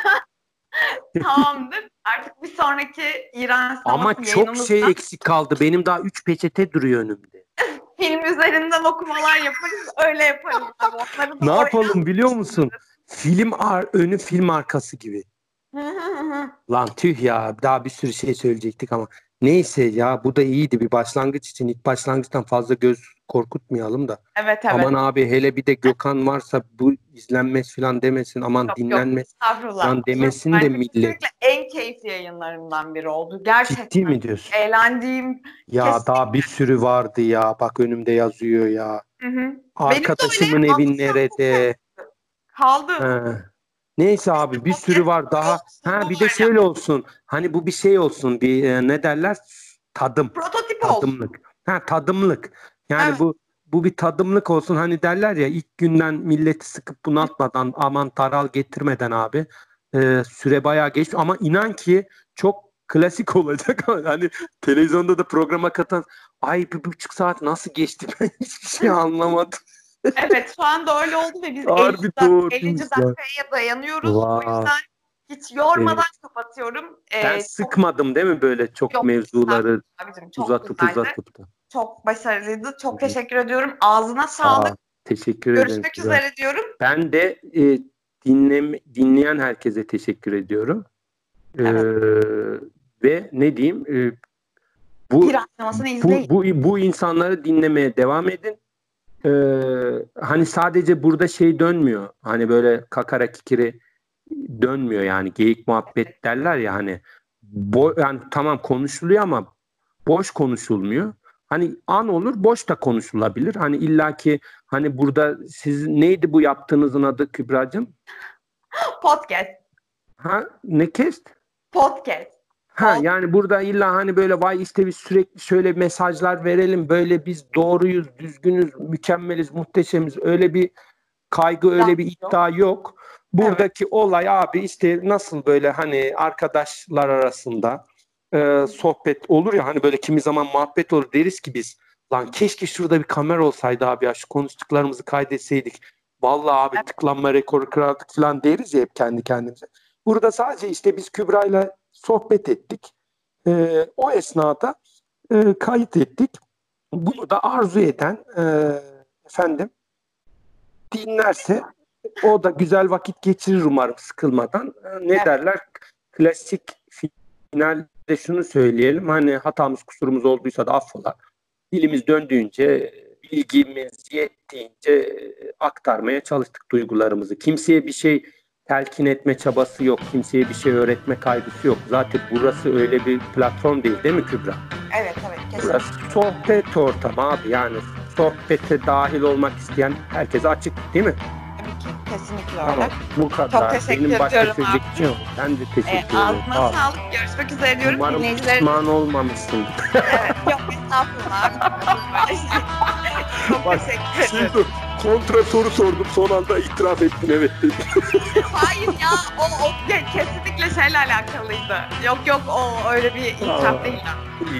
A: [laughs]
B: Tamamdır. Artık bir sonraki İran sineması
A: Ama çok
B: yayınımızda
A: şey eksik kaldı. Benim daha 3 peçete duruyor önümde. [laughs]
B: film üzerinden okumalar yaparız. Öyle yaparız. Abi. Onları da
A: Ne yapalım biliyor musun? Film ar önü film arkası gibi.
B: Hı hı hı.
A: Lan tüh ya daha bir sürü şey söyleyecektik ama neyse ya bu da iyiydi bir başlangıç için. İlk başlangıçtan fazla göz korkutmayalım da.
B: evet evet.
A: Aman abi hele bir de Gökhan varsa bu izlenmez falan demesin. Aman
B: Yok, yok.
A: dinlenmez
B: Estağfurullah.
A: falan demesin de
B: Bence
A: millet.
B: en keyifli yayınlarımdan biri oldu. Gerçekten.
A: Ciddi mi diyorsun?
B: Eğlendiğim.
A: Ya
B: Kesinlikle.
A: daha bir sürü vardı ya. Bak önümde yazıyor ya.
B: Hı hı.
A: Arkadaşımın evin nerede?
B: Kaldı.
A: Neyse abi bir sürü var daha. Ha bir de şöyle olsun. Hani bu bir şey olsun. Bir e, ne derler? Tadım.
B: Prototip olsun.
A: Tadımlık. Ha tadımlık. Yani
B: Evet.
A: bu bu bir tadımlık olsun. Hani derler ya ilk günden milleti sıkıp bunaltmadan aman taral getirmeden abi. e, süre bayağı geç ama inan ki çok klasik [laughs] olacak. hani televizyonda da programa katan ay bir buçuk saat nasıl geçti [laughs] ben hiçbir şey anlamadım.
B: Evet şu anda öyle oldu ve biz
A: Harbi
B: 50,
A: doğru
B: 50
A: diyorsun.
B: dakikaya dayanıyoruz. O
A: Vay.
B: yüzden hiç yormadan kapatıyorum. Ee,
A: Ben
B: çok-
A: sıkmadım değil mi böyle çok
B: Yok,
A: mevzuları
B: abicim, çok
A: uzatıp
B: güzeldi.
A: uzatıp da.
B: Çok başarılıydı. Çok
A: hı.
B: teşekkür ediyorum. Ağzına sağlık.
A: Aa, teşekkür ederim.
B: Görüşmek üzere diyorum.
A: Ben de e, dinlem, dinleyen herkese teşekkür ediyorum. Ee, ve ne diyeyim? e, bu, bu, bu, bu insanları dinlemeye devam edin. Ee, hani sadece burada şey dönmüyor. Hani böyle kakara kikiri dönmüyor yani geyik muhabbet derler ya hani bo yani tamam konuşuluyor ama boş konuşulmuyor. Hani an olur boş da konuşulabilir. Hani illaki hani burada siz neydi bu yaptığınızın adı Kübra'cığım?
B: Podcast.
A: Ha ne kest?
B: Podcast.
A: Ha yani burada illa hani böyle vay işte biz sürekli şöyle mesajlar verelim. Böyle biz doğruyuz, düzgünüz, mükemmeliz, muhteşemiz. Öyle bir kaygı, öyle bir iddia yok. Buradaki olay abi işte nasıl böyle hani arkadaşlar arasında e, sohbet olur ya hani böyle kimi zaman muhabbet olur deriz ki biz lan keşke şurada bir kamera olsaydı abi ya şu konuştuklarımızı kaydetseydik. Vallahi abi
B: Evet.
A: tıklanma rekoru kırardık falan deriz ya hep kendi kendimize. Burada sadece işte biz Kübra'yla sohbet ettik. E, o esnada e, kayıt ettik. Bunu da arzu eden e, efendim dinlerse o da güzel vakit geçirir umarım sıkılmadan. E, Ne
B: Evet.
A: derler? Klasik finalde şunu söyleyelim. Hani hatamız kusurumuz olduysa da affola. Dilimiz döndüğünce, bilgimiz yettiğince e, aktarmaya çalıştık duygularımızı. Kimseye bir şey telkin etme çabası yok. Kimseye bir şey öğretme kaygısı yok. Zaten burası öyle bir platform değil değil mi Kübra?
B: Evet evet kesin.
A: Burası sohbet ortamı abi. Yani sohbete dahil olmak isteyen herkese açık değil mi?
B: Tabii ki. Kesinlikle öyle.
A: Tamam. Bu kadar.
B: teşekkür
A: Benim başka
B: ediyorum
A: bir şey yok. Ben de
B: Ee,
A: teşekkür ederim.
B: ağzına
A: Sağ ol.
B: sağlık. Görüşmek üzere diyorum.
A: Umarım
B: Dinleyicilerin
A: pişman olmamışsındır.
B: evet, yok estağfurullah abi. [laughs] Çok
A: Bak,
B: teşekkür ederim.
A: dur. Kontra soru sordum. Son anda itiraf ettin evet dedim. [laughs]
B: Hayır ya o, o ke- kesinlikle şeyle alakalıydı. Yok yok o öyle bir itiraf değil.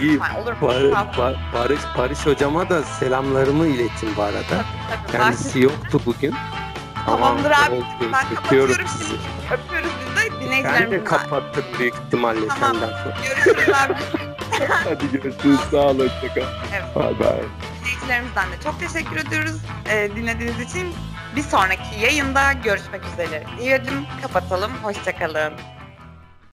A: İyi.
B: Ha, olur mu?
A: Bar-
B: Tamam.
A: Bar- Barış, Barış hocama da selamlarımı iletin bu arada.
B: Tabii, tabii.
A: Kendisi yoktu bugün.
B: Tamamdır abi.
A: oldu.
B: Ben kapatıyorum
A: sizi.
B: Öpüyoruz biz de
A: Ben de kapattım büyük ihtimalle
B: Tamam.
A: senden sonra.
B: Görüşürüz abi. [laughs]
A: Hadi görüşürüz. Sağ ol. Hoşçakal.
B: Evet.
A: Bye bye.
B: Dinleyicilerimizden de çok teşekkür ediyoruz e, dinlediğiniz için. Bir sonraki yayında görüşmek üzere. Diyordum kapatalım. Hoşçakalın.